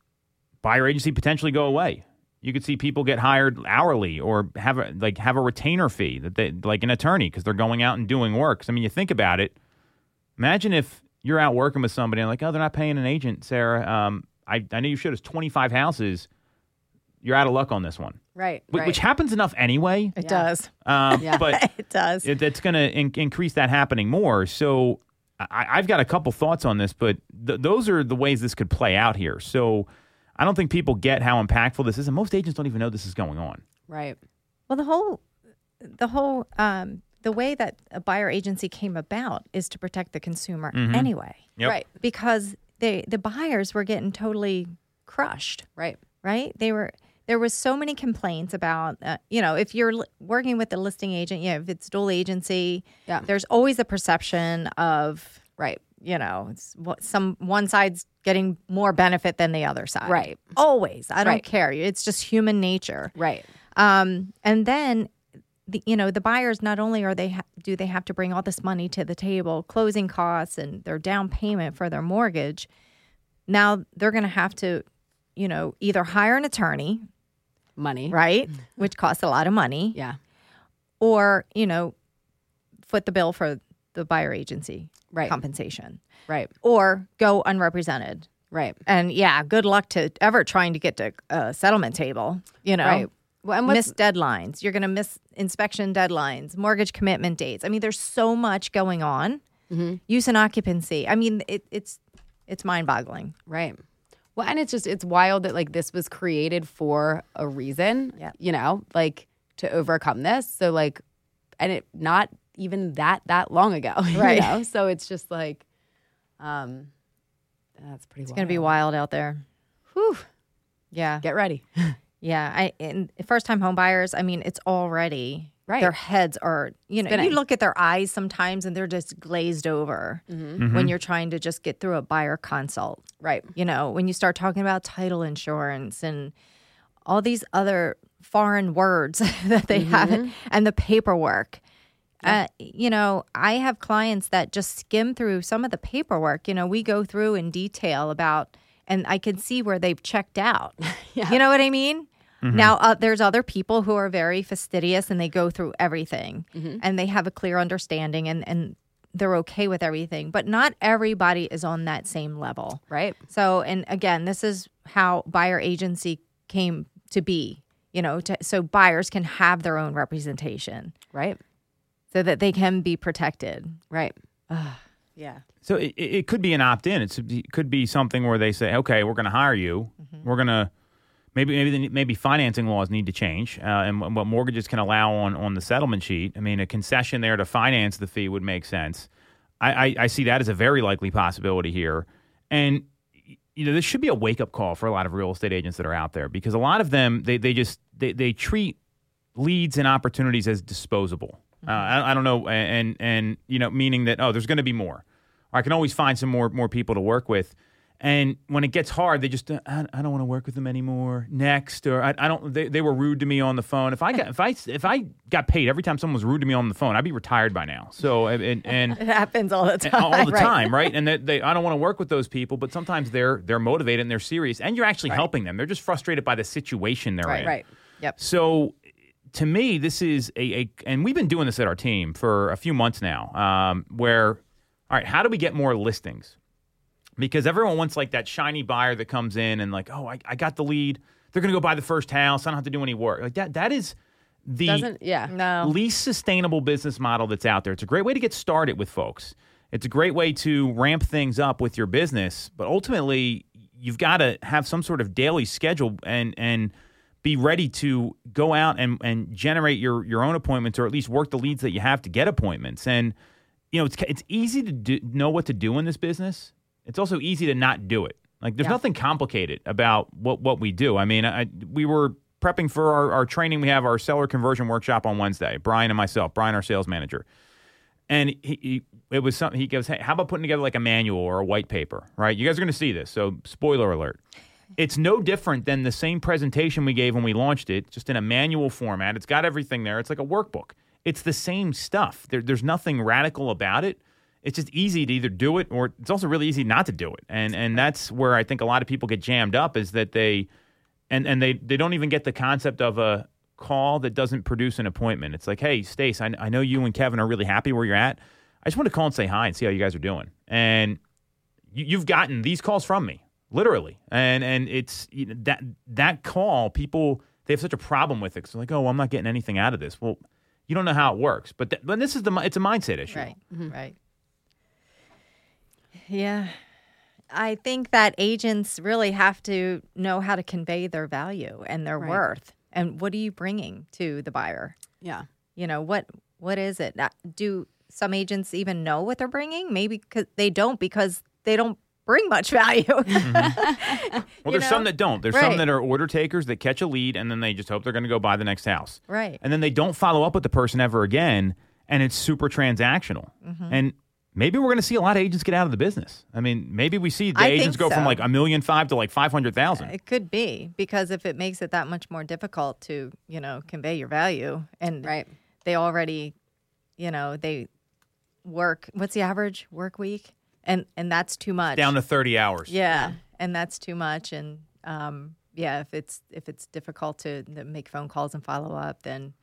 buyer agency potentially go away. You could see people get hired hourly or have a, like have a retainer fee that they like an attorney because they're going out and doing work. I mean, you think about it. Imagine if you're out working with somebody and like, oh, they're not paying an agent, Sarah. Um, I I know you showed us 25 houses. You're out of luck on this one, right. Wh- right. which happens enough anyway. It Yeah. does. Um, Yeah. But It does. it, it's going to in- increase that happening more. So I, I've got a couple thoughts on this, but th- those are the ways this could play out here. So I don't think people get how impactful this is, and most agents don't even know this is going on. right. Well, the whole, the whole, um, the way that a buyer agency came about is to protect the consumer anyway, Yep. Right. because they the buyers were getting totally crushed, Right. right? They were there was so many complaints about, uh, you know, if you're li- working with a listing agent, you know, if it's dual agency, Yeah. there's always a perception of, Right. you know, it's what some one side's getting more benefit than the other side, Right. Always, I don't Right. care. It's just human nature, Right. um, and then the, you know the buyers not only are they ha- do they have to bring all this money to the table, closing costs and their down payment for their mortgage. Now they're going to have to, you know, either hire an attorney, Money. right, which costs a lot of money, Yeah. or you know, foot the bill for the buyer agency Right. compensation, Right. or go unrepresented. Right. And yeah, good luck to ever trying to get to a settlement table. You know, Right. Well, and miss deadlines. You're going to miss inspection deadlines, mortgage commitment dates. I mean, there's so much going on. Mm-hmm. Use and occupancy. I mean, it, it's it's mind boggling. Right. Well, and it's just it's wild that like this was created for a reason. Yeah. You know, like to overcome this. So like, and it not even that that long ago. Right. You know? So it's just like, um, that's pretty. It's going to be wild out there. Whew. Yeah, Get ready. yeah. I and first time home buyers. I mean, it's already Right. Their heads are, you know, Spinning. you look at their eyes sometimes and they're just glazed over Mm-hmm. when you're trying to just get through a buyer consult. Right. you know, when you start talking about title insurance and all these other foreign words that they have and the paperwork. Uh, you know, I have clients that just skim through some of the paperwork. You know, we go through in detail about, and I can see where they've checked out. You know what I mean? Mm-hmm. Now, uh, there's other people who are very fastidious and they go through everything mm-hmm. and they have a clear understanding and, and they're okay with everything. But not everybody is on that same level. Right. So, and again, this is how buyer agency came to be, you know, to, so buyers can have their own representation Right. so that they can be protected. Right. Yeah. So it, it it could be an opt in. It could be something where they say, okay, we're going to hire you. Mm-hmm. We're going to maybe maybe the, maybe financing laws need to change, uh, and what mortgages can allow on on the settlement sheet. I mean, a concession there to finance the fee would make sense. I, I, I see that as a very likely possibility here, and you know this should be a wake up call for a lot of real estate agents that are out there because a lot of them they they just they, they treat leads and opportunities as disposable. Uh, I, I don't know, and and you know, meaning that oh, there's going to be more. Or I can always find some more more people to work with. And when it gets hard, they just I, I don't want to work with them anymore. Next, or I, I don't. They, they were rude to me on the phone. If I got if I if I got paid every time someone was rude to me on the phone, I'd be retired by now. So and and, It happens all the time. all the time, right? And that they, I don't want to work with those people, but sometimes they're they're motivated and they're serious, and you're actually helping them. They're just frustrated by the situation they're in. Right. Yep. So to me, this is a, a and we've been doing this at our team for a few months now. Um, where, all right, how do we get more listings? Because everyone wants like that shiny buyer that comes in and like, oh, I, I got the lead. They're gonna go buy the first house. I don't have to do any work. Like that. That is the Doesn't. Yeah. No. least sustainable business model that's out there. It's a great way to get started with folks. It's a great way to ramp things up with your business, but ultimately you've got to have some sort of daily schedule and and be ready to go out and, and generate your your own appointments or at least work the leads that you have to get appointments. And you know, it's it's easy to do, know what to do in this business. It's also easy to not do it. Like there's Yeah. nothing complicated about what what we do. I mean, I, we were prepping for our, our training. We have our seller conversion workshop on Wednesday. Brian and myself, Brian, our sales manager, and he, he it was something. He goes, "Hey, how about putting together like a manual or a white paper? Right? You guys are going to see this. So, spoiler alert." It's no different than the same presentation we gave when we launched it, just in a manual format. It's got everything there. It's like a workbook. It's the same stuff. There, there's nothing radical about it. It's just easy to either do it or it's also really easy not to do it. And and that's where I think a lot of people get jammed up is that they and and they they don't even get the concept of a call that doesn't produce an appointment. It's like, hey, Stace, I, I know you and Kevin are really happy where you're at. I just want to call and say hi and see how you guys are doing. And you, you've gotten these calls from me, literally, and and it's you know, that that call. People they have such a problem with it. 'cause they're like, oh, I'm not getting anything out of this. Well, you don't know how it works, but th- but this is the it's a mindset issue. Right. Mm-hmm. Right. Yeah. I think that agents really have to know how to convey their value and their Right. worth. And what are you bringing to the buyer? Yeah. You know, what what is it? Do some agents even know what they're bringing? Maybe cuz they don't because they don't bring much value. Well, You there's some that don't. There's some that are order takers that catch a lead and then they just hope they're going to go buy the next house. Right. And then they don't follow up with the person ever again, and it's super transactional. Mm-hmm. And maybe we're going to see a lot of agents get out of the business. I mean, maybe we see the I agents think go from like a million five to like five hundred thousand. It could be because if it makes it that much more difficult to, you know, convey your value and Right. they already, you know, they work. What's the average work week? And and that's too much. Down to 30 hours. Yeah, and that's too much. And um, yeah, if it's if it's difficult to, to make phone calls and follow up, then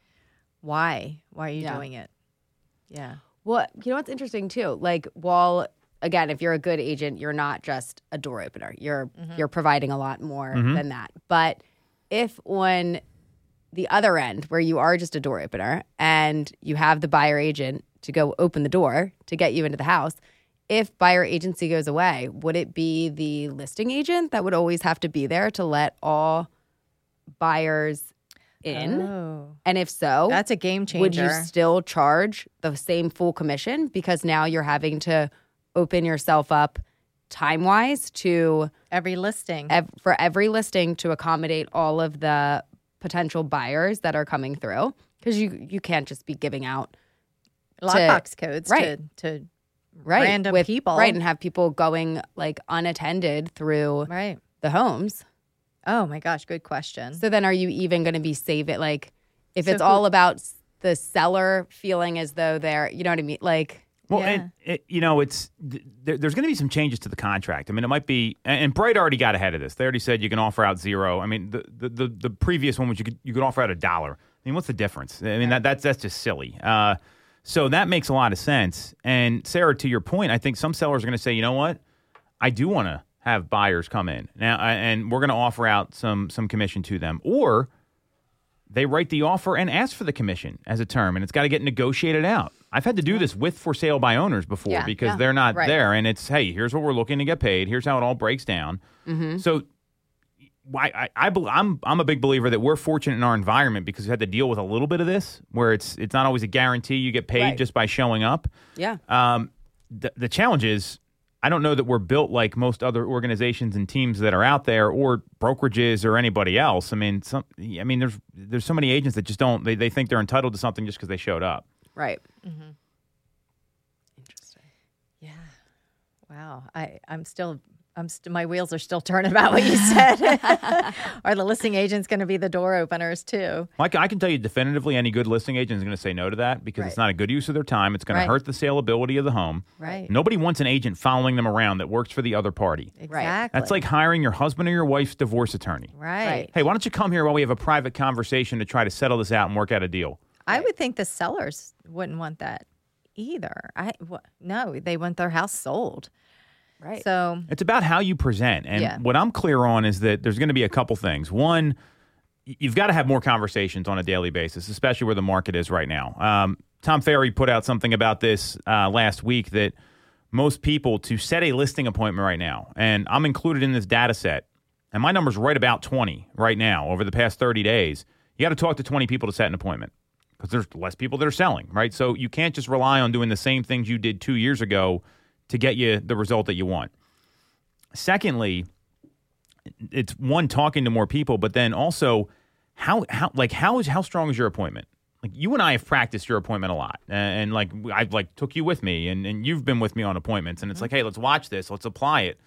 why why are you Yeah. doing it? Yeah. Well, you know what's interesting too? Like, while again, if you're a good agent, you're not just a door opener. You're mm-hmm. you're providing a lot more mm-hmm. than that. But if on the other end, where you are just a door opener and you have the buyer agent to go open the door to get you into the house, if buyer agency goes away, would it be the listing agent that would always have to be there to let all buyers in? Oh, And if so, that's a game changer. would you still charge the same full commission because now you're having to open yourself up time wise to Every listing. ev- for every listing to accommodate all of the potential buyers that are coming through because you you can't just be giving out lockbox codes right. to, to right random with, people. right and have people going like unattended through Right. the homes Oh my gosh, good question. so then are you even going to be saving like if So it's who- all about the seller feeling as though they're you know what i mean like Well, Yeah. and it, you know, it's there, there's going to be some changes to the contract. I mean, it might be, and and Bright already got ahead of this. They already said you can offer out zero. I mean, the the, the, the previous one was you could you could offer out a dollar. I mean, what's the difference? I mean, that that's that's just silly. Uh, so that makes a lot of sense. And Sarah, to your point, I think some sellers are going to say, you know what, I do want to have buyers come in now, and we're going to offer out some some commission to them, or they write the offer and ask for the commission as a term, and it's got to get negotiated out. I've had to do this with for sale by owners before Yeah, because yeah, they're not right. there, and it's hey, here's what we're looking to get paid. Here's how it all breaks down. Mm-hmm. So. I, I, I I'm I'm a big believer that we're fortunate in our environment because we had to deal with a little bit of this, where it's it's not always a guarantee you get paid Right. just by showing up. yeah Um, the, the challenge is, I don't know that we're built like most other organizations and teams that are out there, or brokerages, or anybody else. I mean, some, I mean, there's there's so many agents that just don't. They, they think they're entitled to something just because they showed up. right Mm-hmm. Interesting. Yeah. Wow. I, I'm still, I'm st- my wheels are still turning about what you said. are the listing agents going to be the door openers too? Well, I can, I can tell you definitively, any good listing agent is going to say no to that because it's not a good use of their time. It's going Right. to hurt the saleability of the home. Right. Nobody wants an agent following them around that works for the other party. Exactly. That's like hiring your husband or your wife's divorce attorney. right. Right. Hey, why don't you come here while we have a private conversation to try to settle this out and work out a deal? I would think the sellers wouldn't want that either. I wha- no, they want their house sold. Right So It's about how you present. And Yeah. what I'm clear on is that there's going to be a couple things. One, you've got to have more conversations on a daily basis, especially where the market is right now. Um, Tom Ferry put out something about this uh, last week that most people to set a listing appointment right now, and I'm included in this data set, and my number's right about 20 right now over the past 30 days. You got to talk to 20 people to set an appointment because there's less people that are selling, right? So you can't just rely on doing the same things you did two years ago to get you the result that you want. Secondly, it's one talking to more people, but then also how how like how is how strong is your appointment? Like you and I have practiced your appointment a lot, and, and like I've like took you with me, and, and you've been with me on appointments, and it's mm-hmm. like, hey, let's watch this, let's apply it.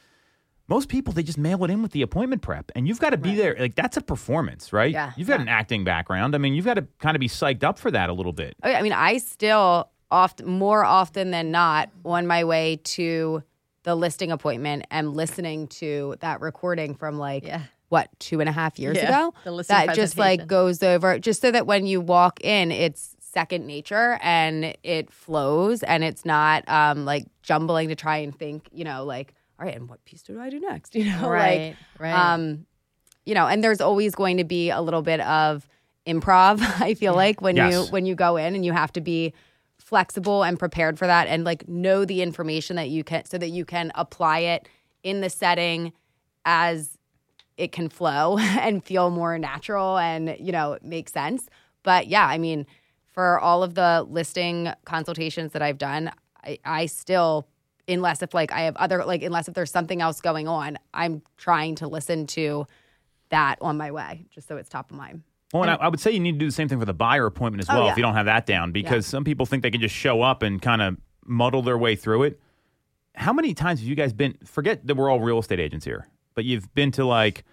Most people they just mail it in with the appointment prep, and you've got to be there. Like that's a performance, right? Yeah. You've got an acting background. I mean, you've got to kind of be psyched up for that a little bit. Oh, yeah, I mean, I still oft more often than not on my way to the listing appointment am listening to that recording from like Yeah. what two and a half years Yeah, ago. the listing that just like goes over just so that when you walk in, it's second nature and it flows and it's not um like jumbling to try and think, you know, like all right, and what piece do I do next? You know, Right, like right. um, you know, and there's always going to be a little bit of improv. I feel like when Yes. you when you go in and you have to be flexible and prepared for that, and like know the information that you can, so that you can apply it in the setting as it can flow and feel more natural and you know make sense. But yeah, I mean, for all of the listing consultations that I've done, I, I still unless if like I have other like unless if there's something else going on, I'm trying to listen to that on my way just so it's top of mind. Well, and I, I would say you need to do the same thing for the buyer appointment as Oh, well yeah. if you don't have that down, because some people think they can just show up and kind of muddle their way through it. How many times have you guys been? Forget that we're all real estate agents here, but you've been to like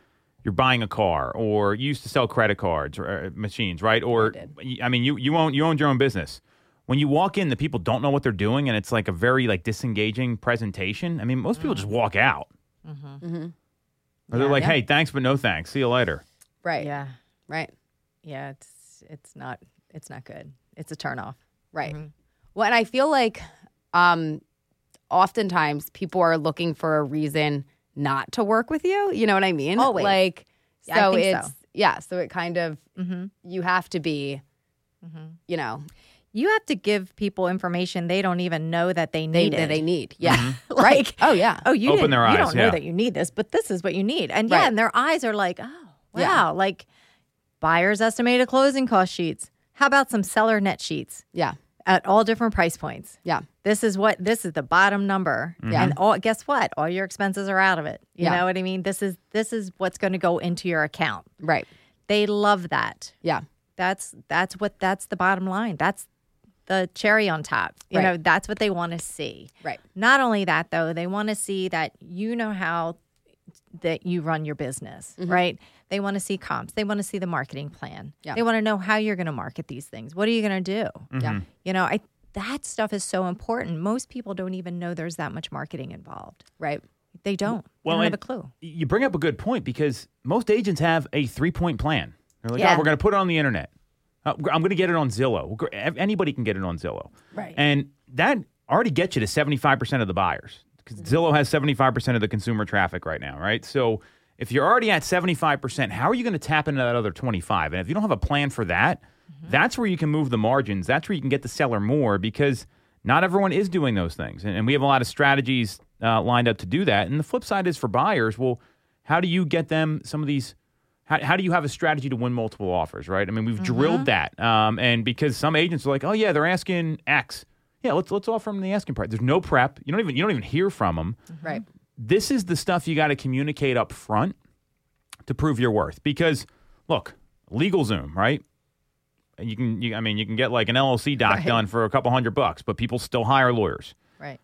you're buying a car, or you used to sell credit cards or uh, machines, right? Or I mean, you you own you owned your own business. When you walk in, the people don't know what they're doing, and it's like a very like disengaging presentation. I mean, most people just mm. walk out. Mm-hmm. Mm-hmm. Or they're like, "Hey, thanks, but no thanks. See you later." Right. Yeah. Right. Yeah. It's it's not it's not good. It's a turnoff. Right. Mm-hmm. Well, and I feel like um, oftentimes people are looking for a reason not to work with you. You know what I mean? Always. Like, so Yeah, I think it's, so. yeah, so it kind of, mm-hmm. you have to be, mm-hmm. you know, You have to give people information they don't even know that they they, need. that they need. Yeah. like, right. Oh, yeah. Oh, you Open didn't- their You don't yeah. know that you need this, but this is what you need. And yeah, Right. and their eyes are like, oh, wow, Yeah. like buyers estimated closing cost sheets. How about some seller net sheets Yeah. at all different price points? Yeah. This is what this is the bottom number. Yeah. And all guess what? All your expenses are out of it. You Yeah. know what I mean? This is this is what's going to go into your account. Right. They love that. Yeah. That's that's what that's the bottom line. That's the cherry on top. You Right. know, that's what they want to see. Right. Not only that though, they want to see that you know how that you run your business, mm-hmm. right? They want to see comps. They want to see the marketing plan. Yeah. They want to know how you're going to market these things. What are you going to do? Yeah. You know, I that stuff is so important. Most people don't even know there's that much marketing involved. Right. They don't. Well, they don't have a clue. You bring up a good point because most agents have a three point plan. They're like, Yeah. oh, we're going to put it on the internet. Uh, I'm going to get it on Zillow. Anybody can get it on Zillow. Right. And that already gets you to 75% of the buyers because Zillow has 75% of the consumer traffic right now, right? So if you're already at 75%, how are you going to tap into that other 25? And if you don't have a plan for that, that's where you can move the margins. That's where you can get the seller more because not everyone is doing those things. And, and we have a lot of strategies uh, lined up to do that. And the flip side is for buyers, well, how do you get them some of these? How, how do you have a strategy to win multiple offers, right? I mean, we've drilled that. Um, and because some agents are like, oh, yeah, they're asking X. Yeah, let's let's offer them the asking price. There's no prep. You don't even you don't even hear from them Right. This is the stuff you got to communicate up front to prove your worth. Because look, LegalZoom, right? And You can, you, I mean, you can get like an LLC doc done for a couple hundred bucks, but people still hire lawyers. Right.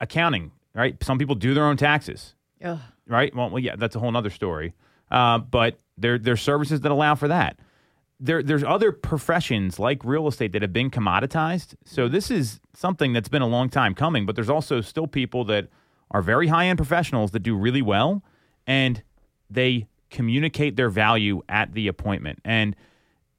Accounting, right? Some people do their own taxes, Ugh. right? Well, well yeah, that's a whole other story. Uh, but there, there's services that allow for that. There, there's other professions like real estate that have been commoditized. So this is something that's been a long time coming. But there's also still people that are very high end professionals that do really well, and they communicate their value at the appointment. And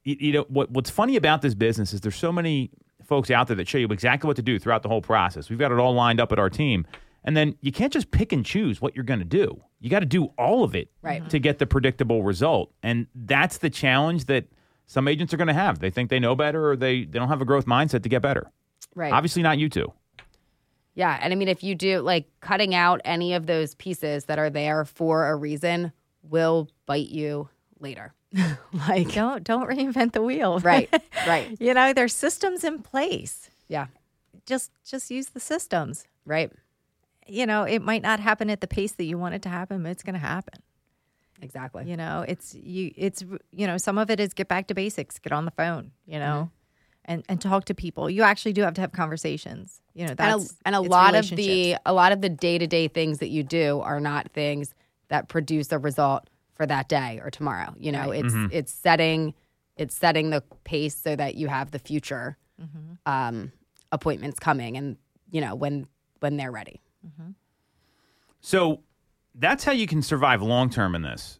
you, you know what, what's funny about this business is there's so many folks out there that show you exactly what to do throughout the whole process. We've got it all lined up at our team. And then you can't just pick and choose what you're going to do. You got to do all of it Right. to get the predictable result. And that's the challenge that some agents are going to have. They think they know better or they, they don't have a growth mindset to get better. Right. Obviously, not you two. Yeah. And I mean, if you do like cutting out any of those pieces that are there for a reason will bite you later. like, Don't don't reinvent the wheel. right. Right. you know, there's systems in place. Yeah. Just just use the systems. Right. You know, it might not happen at the pace that you want it to happen, but it's going to happen. Exactly. You know, it's you. It's you know, some of it is get back to basics, get on the phone. You know, mm-hmm. And and talk to people. You actually do have to have conversations. You know, and that's a, and a lot of the a lot of the day-to-day things that you do are not things that produce a result for that day or tomorrow you know it's mm-hmm. it's setting it's setting the pace so that you have the future mm-hmm. um, appointments coming and you know when when they're ready mm-hmm. So that's how you can survive long term in this.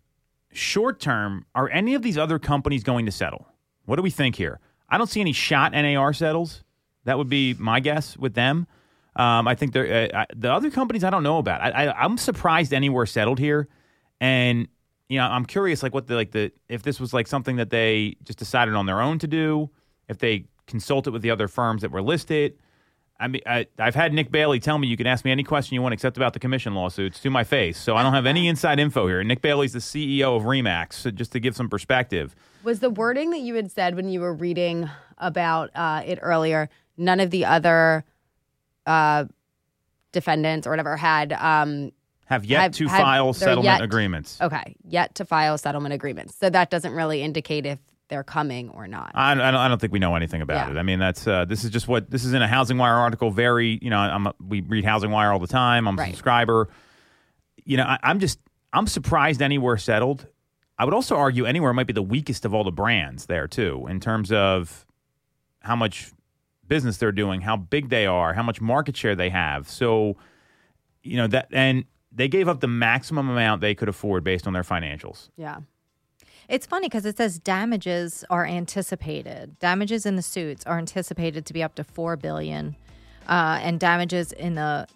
Short term, are any of these other companies going to settle? What do we think here? I don't see any shot NAR settles. That would be my guess with them. Um, I think they're, uh, I- the other companies I don't know about. I, I, I'm surprised anywhere settled here, and you know I'm curious like what the like the if this was like something that they just decided on their own to do, if they consulted with the other firms that were listed. I mean, I, I've had Nick Bailey tell me you can ask me any question you want except about the commission lawsuits to my face. So I don't have any inside info here. Nick Bailey's the CEO of Remax, so just to give some perspective. was the wording that you had said when you were reading about uh, it earlier none of the other uh, defendants or whatever had um, Have yet Have- to have- file settlement yet- agreements. okay yet to file settlement agreements so that doesn't really indicate if they're coming or not I, I, don't, I don't think we know anything about Yeah. it. I mean, that's uh, this is just what this is in a Housing Wire article. Very, you know, I'm a, we read Housing Wire all the time. I'm a Right. subscriber. You know, I, I'm just I'm surprised anywhere settled. I would also argue anywhere might be the weakest of all the brands there too, in terms of how much business they're doing, how big they are, how much market share they have. So, you know that, and they gave up the maximum amount they could afford based on their financials. Yeah. It's funny because it says damages are anticipated. Damages in the suits are anticipated to be up to four billion, uh, and damages in the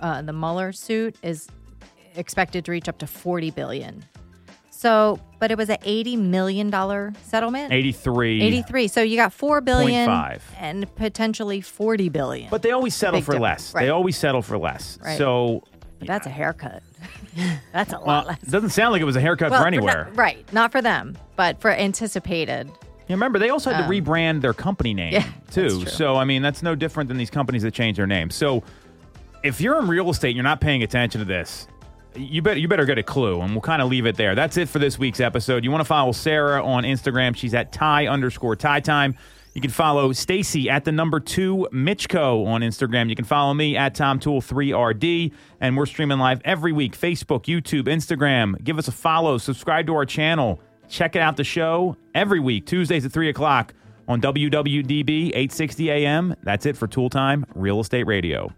uh, the Mueller suit is expected to reach up to forty billion. So, but it was an eighty million dollar settlement. 83. 83. So you got 4 billion 0.5. and potentially 40 billion. But they always settle Big for difference, less. right. They always settle for less. Right. So, But that's a haircut. that's a lot well, less. it doesn't sound like it was a haircut Well, for anywhere. not- right. Not for them, but for anticipated. You remember, they also had to rebrand their company name Um, Yeah, too. So I mean, that's no different than these companies that change their name. So if you're in real estate, and you're not paying attention to this. You better you better get a clue, and we'll kind of leave it there. That's it for this week's episode. You want to follow Sarah on Instagram? She's at Ty underscore Ty Time. You can follow Stacey at the number two Mitchco on Instagram. You can follow me at TomToole3RD, and we're streaming live every week Facebook, YouTube, Instagram. Give us a follow, subscribe to our channel, check out the show every week, Tuesdays at 3 o'clock on WWDB 860 AM. That's it for Toole Time Real Estate Radio.